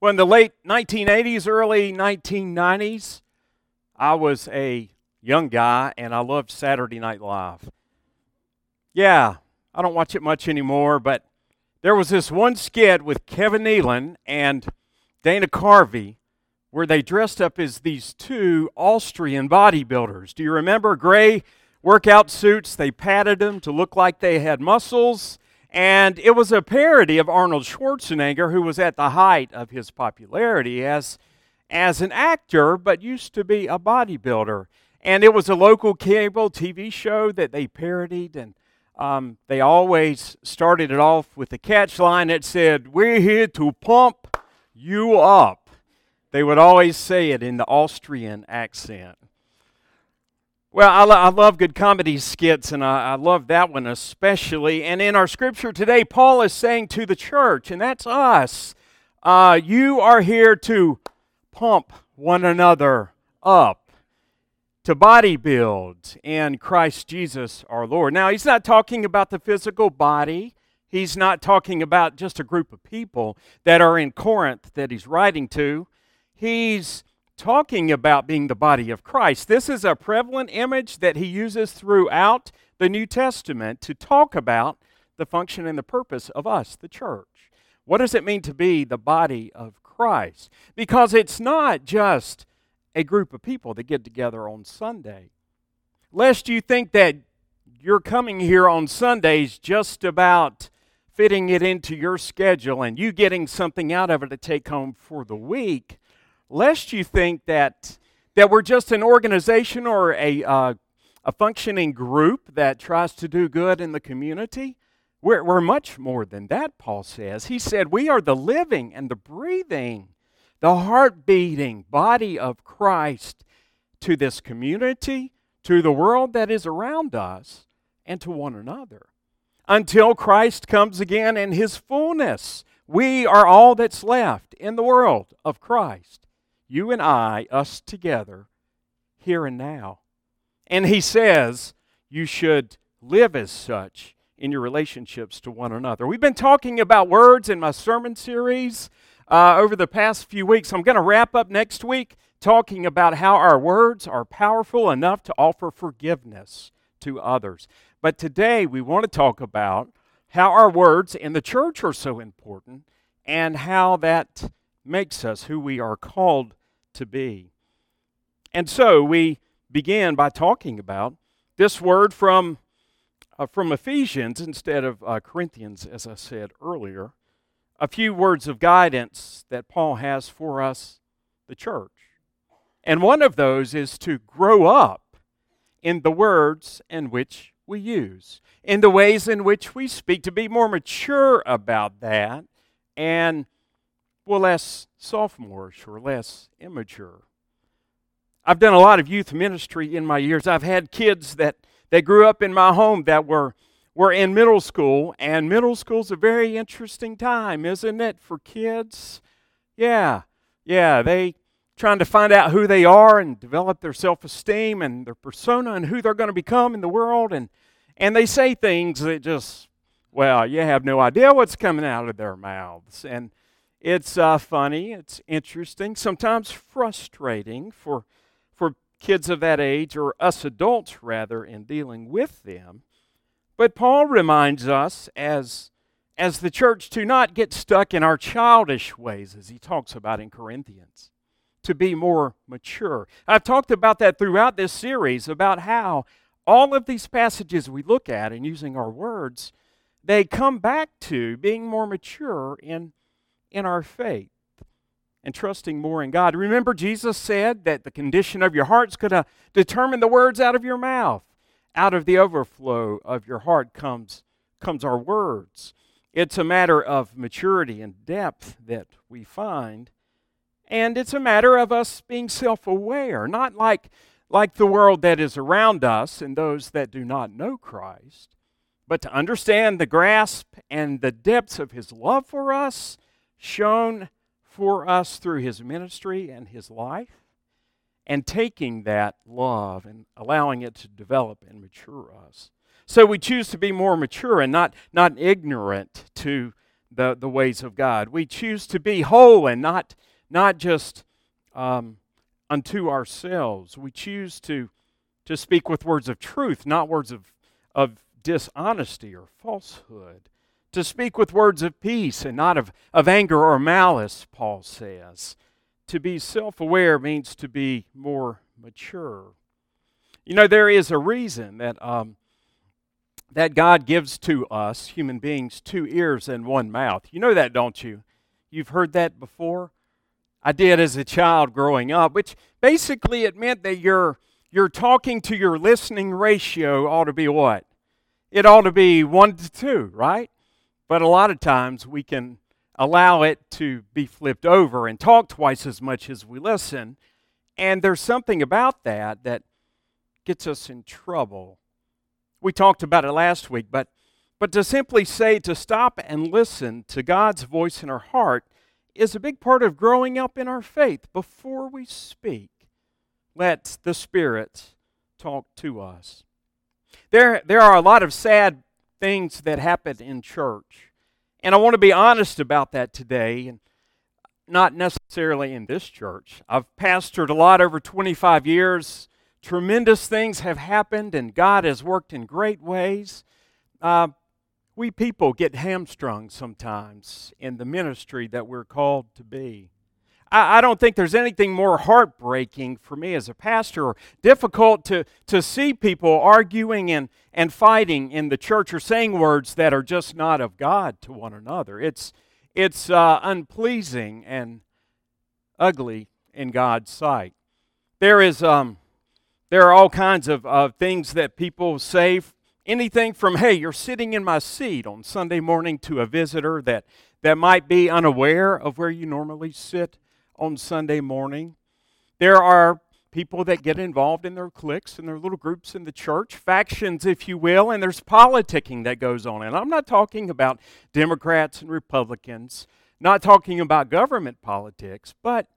Well, in the late 1980s, early 1990s, I was a young guy and I loved Saturday Night Live. Yeah, I don't watch it much anymore, but there was this one skit with Kevin Nealon and Dana Carvey where they dressed up as these two Austrian bodybuilders. Do you remember gray workout suits? They padded them to look like they had muscles. And it was a parody of Arnold Schwarzenegger, who was at the height of his popularity as, as an actor, but used to be a bodybuilder. And it was a local cable TV show that they parodied, and um, they always started it off with a catch line that said, We're here to pump you up. They would always say it in the Austrian accent. Well, I, lo- I love good comedy skits, and I, I love that one especially. And in our scripture today, Paul is saying to the church, and that's us, uh, you are here to pump one another up, to body build in Christ Jesus our Lord. Now, he's not talking about the physical body. He's not talking about just a group of people that are in Corinth that he's writing to. He's talking about being the body of Christ. This is a prevalent image that he uses throughout the New Testament to talk about the function and the purpose of us, the church. What does it mean to be the body of Christ? Because it's not just a group of people that get together on Sunday. Lest you think that you're coming here on Sundays just about fitting it into your schedule and you getting something out of it to take home for the week lest you think that, that we're just an organization or a, uh, a functioning group that tries to do good in the community. We're, we're much more than that, Paul says. He said, We are the living and the breathing, the heart beating body of Christ to this community, to the world that is around us, and to one another. Until Christ comes again in his fullness, we are all that's left in the world of Christ you and I, us together, here and now. And he says you should live as such in your relationships to one another. We've been talking about words in my sermon series uh, over the past few weeks. I'm going to wrap up next week talking about how our words are powerful enough to offer forgiveness to others. But today we want to talk about how our words in the church are so important and how that makes us who we are called to be. And so we began by talking about this word from, uh, from Ephesians instead of uh, Corinthians, as I said earlier. A few words of guidance that Paul has for us, the church. And one of those is to grow up in the words in which we use, in the ways in which we speak, to be more mature about that and less sophomorish or less immature. I've done a lot of youth ministry in my years. I've had kids that, that grew up in my home that were, were in middle school, and middle school's a very interesting time, isn't it, for kids? Yeah, yeah, they trying to find out who they are and develop their self-esteem and their persona and who they're going to become in the world and and they say things that just well you have no idea what's coming out of their mouths and it's uh, funny, it's interesting, sometimes frustrating for, for kids of that age, or us adults rather, in dealing with them. But Paul reminds us as, as the church to not get stuck in our childish ways, as he talks about in Corinthians, to be more mature. I've talked about that throughout this series about how all of these passages we look at and using our words, they come back to being more mature in in our faith and trusting more in God. Remember, Jesus said that the condition of your heart is going to uh, determine the words out of your mouth. Out of the overflow of your heart comes, comes our words. It's a matter of maturity and depth that we find. And it's a matter of us being self aware, not like, like the world that is around us and those that do not know Christ, but to understand the grasp and the depths of His love for us shown for us through his ministry and his life, and taking that love and allowing it to develop and mature us. So we choose to be more mature and not, not ignorant to the, the ways of God. We choose to be whole and not, not just um, unto ourselves. We choose to, to speak with words of truth, not words of, of dishonesty or falsehood. To speak with words of peace and not of, of anger or malice, Paul says. To be self aware means to be more mature. You know, there is a reason that, um, that God gives to us, human beings, two ears and one mouth. You know that, don't you? You've heard that before? I did as a child growing up, which basically it meant that your, your talking to your listening ratio ought to be what? It ought to be one to two, right? But a lot of times we can allow it to be flipped over and talk twice as much as we listen. And there's something about that that gets us in trouble. We talked about it last week, but, but to simply say to stop and listen to God's voice in our heart is a big part of growing up in our faith. Before we speak, let the Spirit talk to us. There, there are a lot of sad things that happen in church. And I want to be honest about that today. And not necessarily in this church. I've pastored a lot over 25 years. Tremendous things have happened, and God has worked in great ways. Uh, we people get hamstrung sometimes in the ministry that we're called to be. I, I don't think there's anything more heartbreaking for me as a pastor or difficult to, to see people arguing and, and fighting in the church or saying words that are just not of God to one another. It's, it's uh, unpleasing and ugly in God's sight. There is um, there are all kinds of, of things that people say. Anything from "Hey, you're sitting in my seat" on Sunday morning to a visitor that that might be unaware of where you normally sit on Sunday morning. There are people that get involved in their cliques and their little groups in the church, factions, if you will, and there's politicking that goes on. And I'm not talking about Democrats and Republicans, not talking about government politics, but,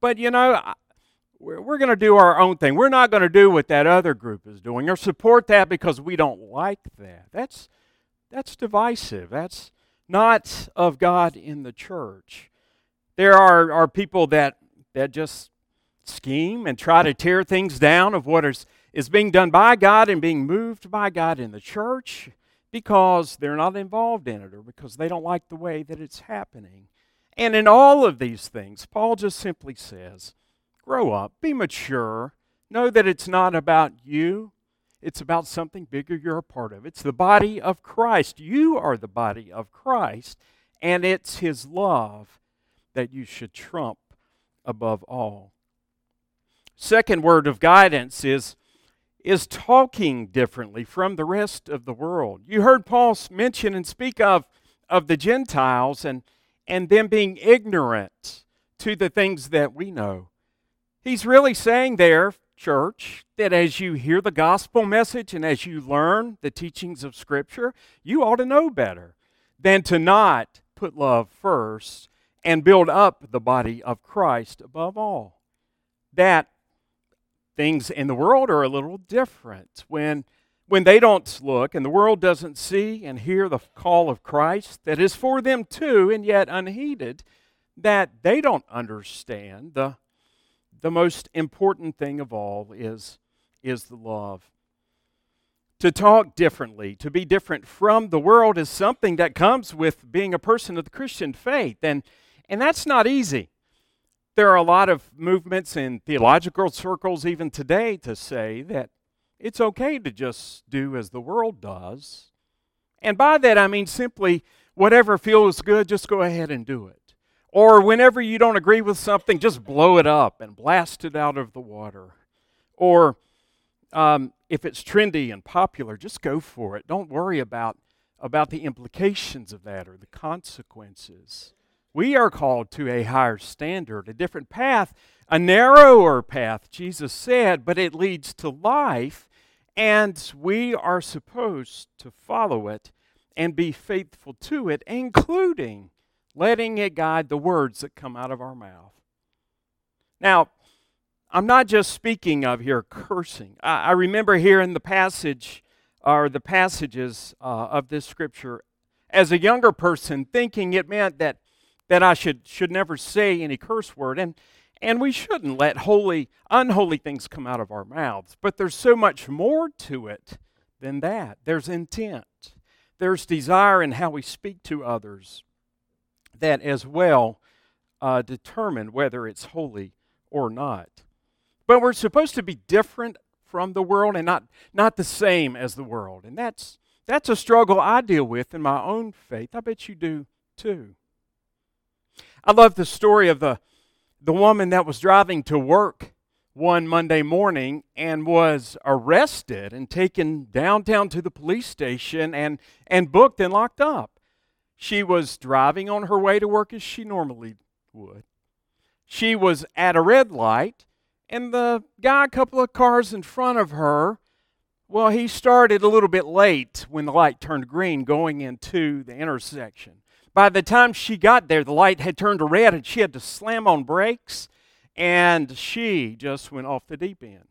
but you know, we're, we're going to do our own thing. We're not going to do what that other group is doing or support that because we don't like that. That's, that's divisive. That's not of God in the church. There are, are people that, that just scheme and try to tear things down of what is, is being done by God and being moved by God in the church because they're not involved in it or because they don't like the way that it's happening. And in all of these things, Paul just simply says, grow up, be mature, know that it's not about you, it's about something bigger you're a part of. It's the body of Christ. You are the body of Christ, and it's His love that you should trump above all. Second word of guidance is, is talking differently from the rest of the world. You heard Paul mention and speak of, of the Gentiles and, and them being ignorant to the things that we know. He's really saying there, church, that as you hear the gospel message and as you learn the teachings of Scripture, you ought to know better than to not put love first and build up the body of Christ above all. That things in the world are a little different. When, when they don't look and the world doesn't see and hear the call of Christ that is for them too, and yet unheeded, that they don't understand, the, the most important thing of all is, is the love. To talk differently, to be different from the world, is something that comes with being a person of the Christian faith. And, and that's not easy. There are a lot of movements in theological circles, even today, to say that it's okay to just do as the world does. And by that, I mean simply whatever feels good, just go ahead and do it. Or whenever you don't agree with something, just blow it up and blast it out of the water. Or um, if it's trendy and popular, just go for it. Don't worry about, about the implications of that or the consequences. We are called to a higher standard, a different path, a narrower path, Jesus said, but it leads to life, and we are supposed to follow it and be faithful to it, including letting it guide the words that come out of our mouth. Now, I'm not just speaking of here cursing. I, I remember here in the passage, or the passages uh, of this scripture, as a younger person thinking it meant that, that I should, should never say any curse word. And, and we shouldn't let holy, unholy things come out of our mouths. But there's so much more to it than that. There's intent, there's desire in how we speak to others that as well uh, determine whether it's holy or not. But we're supposed to be different from the world and not, not the same as the world. And that's, that's a struggle I deal with in my own faith. I bet you do too. I love the story of the, the woman that was driving to work one Monday morning and was arrested and taken downtown to the police station and, and booked and locked up. She was driving on her way to work as she normally would. She was at a red light, and the guy a couple of cars in front of her, well, he started a little bit late when the light turned green going into the intersection. By the time she got there, the light had turned to red and she had to slam on brakes and she just went off the deep end.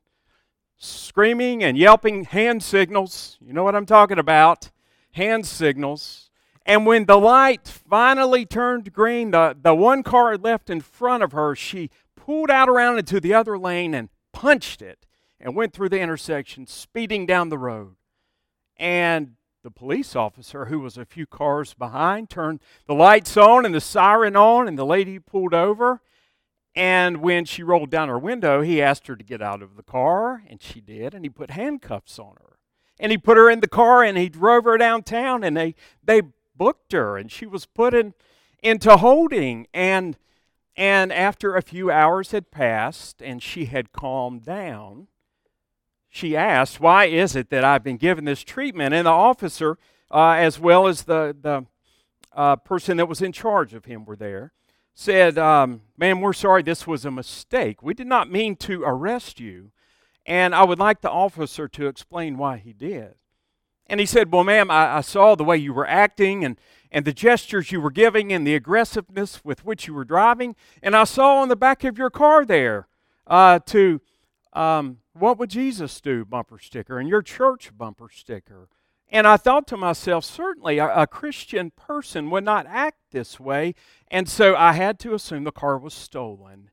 Screaming and yelping hand signals. You know what I'm talking about. Hand signals. And when the light finally turned green, the, the one car left in front of her, she pulled out around into the other lane and punched it and went through the intersection, speeding down the road. And the police officer, who was a few cars behind, turned the lights on and the siren on, and the lady pulled over. And when she rolled down her window, he asked her to get out of the car, and she did, and he put handcuffs on her. And he put her in the car and he drove her downtown, and they, they booked her, and she was put in, into holding. And, and after a few hours had passed and she had calmed down, she asked, Why is it that I've been given this treatment? And the officer, uh, as well as the, the uh, person that was in charge of him, were there said, um, Ma'am, we're sorry this was a mistake. We did not mean to arrest you. And I would like the officer to explain why he did. And he said, Well, ma'am, I, I, saw the way you were acting and, and the gestures you were giving and the aggressiveness with which you were driving. And I saw on the back of your car there uh, to um, what would Jesus do bumper sticker and your church bumper sticker. And I thought to myself, certainly a, a, Christian person would not act this way. And so I had to assume the car was stolen.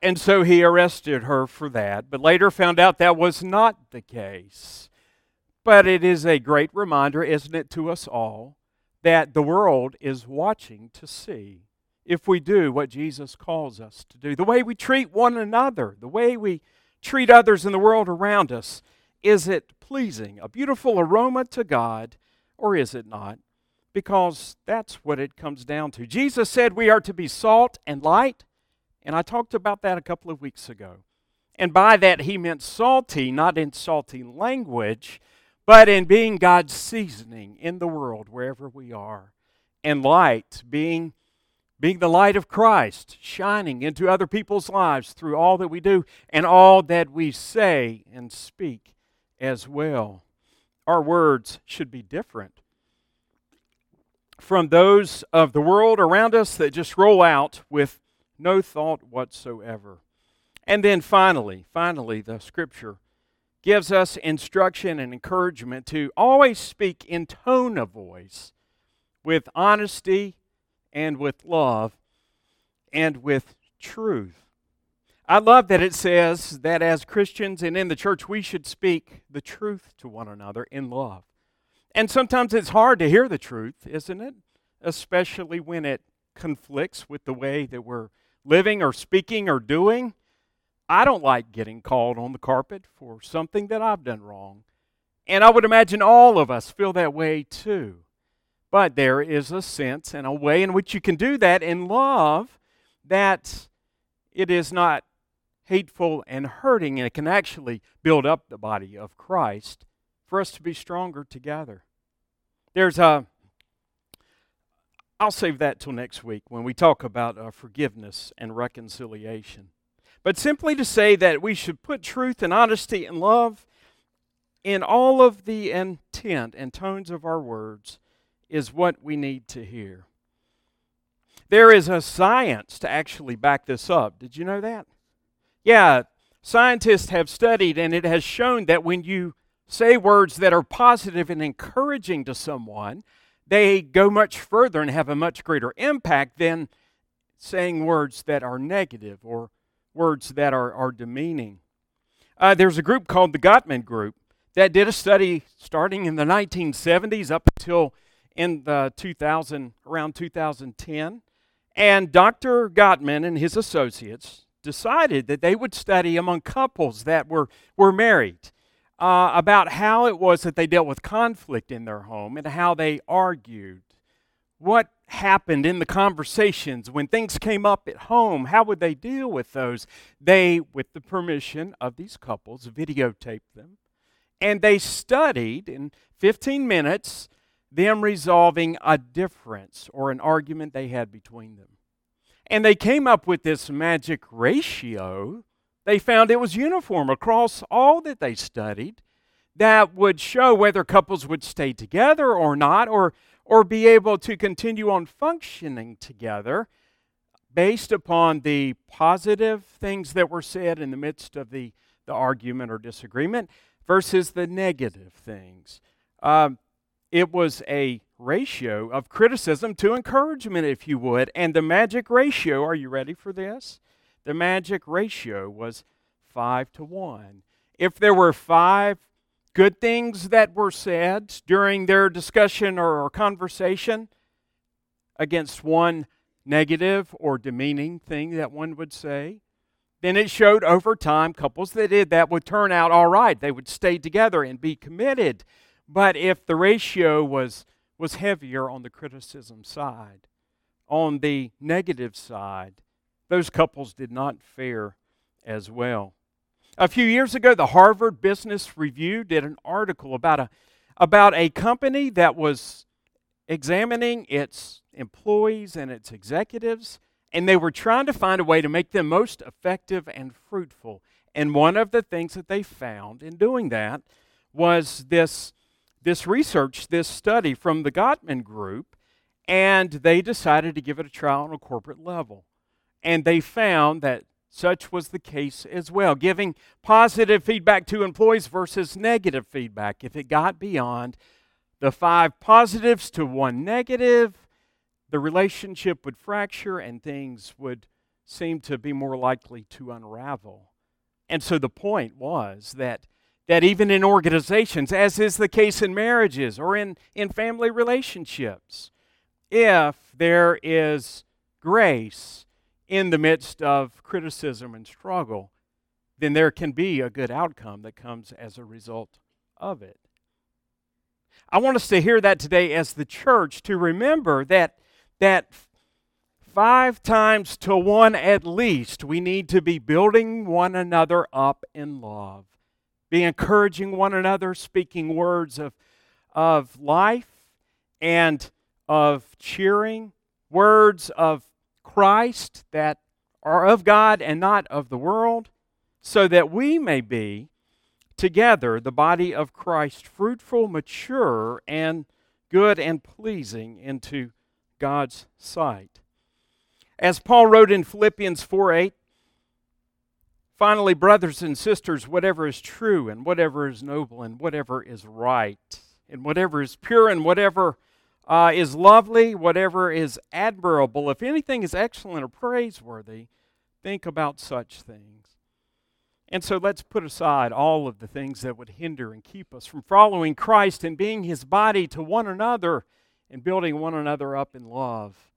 And so he arrested her for that, but later found out that was not the case. But it is a great reminder, isn't it, to us all, that the world is watching to see if we do what Jesus calls us to do. The way we treat one another, the way we treat others in the world around us. Is it pleasing, a beautiful aroma to God, or is it not? Because that's what it comes down to. Jesus said we are to be salt and light, and I talked about that a couple of weeks ago. And by that, he meant salty, not in salty language, but in being God's seasoning in the world wherever we are. And light, being, being the light of Christ, shining into other people's lives through all that we do and all that we say and speak as well. Our words should be different from those of the world around us that just roll out with no thought whatsoever. And then finally, finally, the scripture gives us instruction and encouragement to always speak in tone of voice with honesty and with love and with truth. I love that it says that as Christians and in the church, we should speak the truth to one another in love. And sometimes it's hard to hear the truth, isn't it? Especially when it conflicts with the way that we're living or speaking or doing. I don't like getting called on the carpet for something that I've done wrong. And I would imagine all of us feel that way too. But there is a sense and a way in which you can do that in love that it is not hateful and hurting, and it can actually build up the body of Christ for us to be stronger together. There's a, I'll save that till next week when we talk about uh, forgiveness and reconciliation. But simply to say that we should put truth and honesty and love in all of the intent and tones of our words is what we need to hear. There is a science to actually back this up. Did you know that? Yeah, scientists have studied and it has shown that when you say words that are positive and encouraging to someone, they go much further and have a much greater impact than saying words that are negative or words that are, are demeaning. Uh, there's a group called the Gottman Group that did a study starting in the 1970s up until in the 2000 around 2010 and dr gottman and his associates decided that they would study among couples that were, were married uh, about how it was that they dealt with conflict in their home and how they argued. What happened in the conversations when things came up at home? How would they deal with those? They, with the permission of these couples, videotaped them. And they studied in 15 minutes them resolving a difference or an argument they had between them. And they came up with this magic ratio they found it was uniform across all that they studied that would show whether couples would stay together or not, or, or be able to continue on functioning together based upon the positive things that were said in the midst of the, the argument or disagreement versus the negative things. Um, it was a ratio of criticism to encouragement, if you would. And the magic ratio, are you ready for this? the magic ratio was five to one. If there were five good things that were said during their discussion or, conversation against one negative or demeaning thing that one would say, then it showed over time couples that did that would turn out all right. They would stay together and be committed. But if the ratio was, was heavier on the criticism side, on the negative side, those couples did not fare as well. A few years ago, the Harvard Business Review did an article about a, about a company that was examining its employees and its executives, and they were trying to find a way to make them most effective and fruitful. And one of the things that they found in doing that was this, this research, this study from the Gottman Group, and they decided to give it a trial on a corporate level. And they found that such was the case as well, giving positive feedback to employees versus negative feedback. If it got beyond the five positives to one negative, the relationship would fracture and things would seem to be more likely to unravel. And so the point was that, that even in organizations, as is the case in marriages or in, in family relationships, if there is grace in the midst of criticism and struggle, then there can be a good outcome that comes as a result of it. I want us to hear that today as the church to remember that that five times to one at least we need to be building one another up in love, be encouraging one another, speaking words of of life and of cheering, words of Christ that are of God and not of the world, so that we may be together the body of Christ, fruitful, mature, and good and pleasing into God's sight. As Paul wrote in Philippians 4 8, finally, brothers and sisters, whatever is true, and whatever is noble, and whatever is right, and whatever is pure, and whatever uh, is lovely, whatever is admirable, if anything is excellent or praiseworthy, think about such things. And so let's put aside all of the things that would hinder and keep us from following Christ and being his body to one another and building one another up in love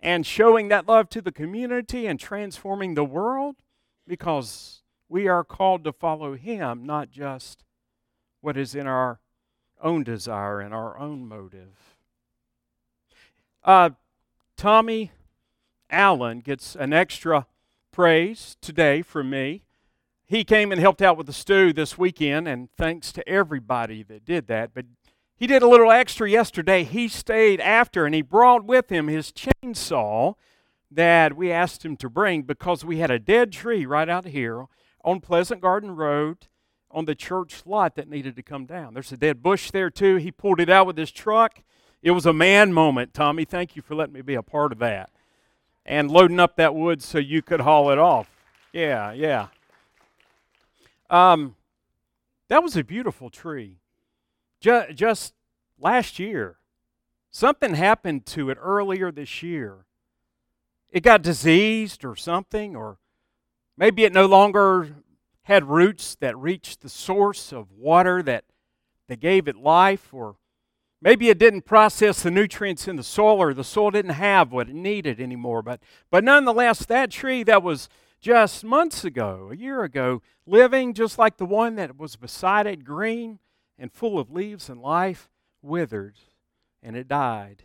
and showing that love to the community and transforming the world because we are called to follow him, not just what is in our own desire and our own motive. Uh, Tommy Allen gets an extra praise today from me. He came and helped out with the stew this weekend, and thanks to everybody that did that. But he did a little extra yesterday. He stayed after and he brought with him his chainsaw that we asked him to bring because we had a dead tree right out here on Pleasant Garden Road on the church lot that needed to come down. There's a dead bush there too. He pulled it out with his truck it was a man moment, Tommy. Thank you for letting me be a part of that. And loading up that wood so you could haul it off. Yeah, yeah. Um, That was a beautiful tree. Just, just last year, something happened to it earlier this year. It got diseased or something, or maybe it no longer had roots that reached the source of water that, that gave it life, or maybe it didn't process the nutrients in the soil, or the soil didn't have what it needed anymore. But, but nonetheless, that tree that was just months ago, a year ago, living just like the one that was beside it, green and full of leaves and life, withered and it died.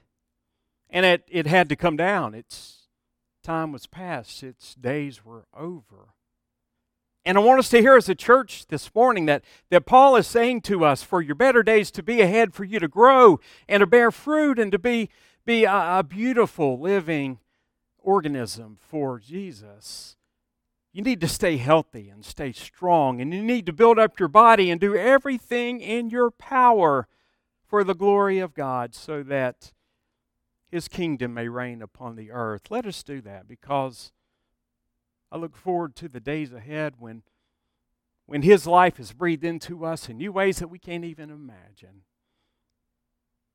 And it, it had to come down. Its time was past, its days were over. And I want us to hear as a church this morning that, that Paul is saying to us for your better days to be ahead, for you to grow and to bear fruit and to be, be a, a beautiful living organism for Jesus. You need to stay healthy and stay strong, and you need to build up your body and do everything in your power for the glory of God so that His kingdom may reign upon the earth. Let us do that because I look forward to the days ahead when, when His life is breathed into us in new ways that we can't even imagine.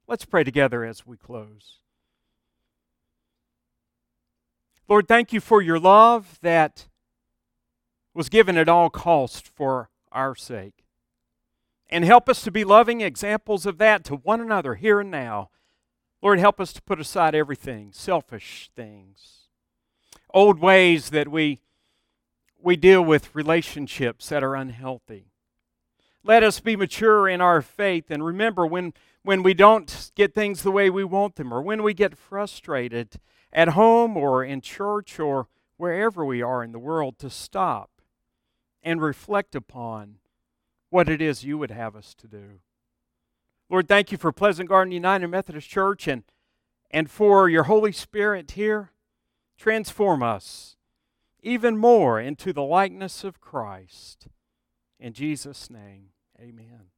Let's pray together as we close. Lord, thank you for your love that was given at all cost for our sake. And help us to be loving examples of that to one another here and now. Lord, help us to put aside everything, selfish things, old ways that we, we deal with relationships that are unhealthy. Let us be mature in our faith and remember when, when we don't get things the way we want them or when we get frustrated at home or in church or wherever we are in the world to stop and reflect upon what it is you would have us to do. Lord, thank you for Pleasant Garden United Methodist Church and, and for your Holy Spirit here. Transform us even more into the likeness of Christ. In Jesus' name, amen.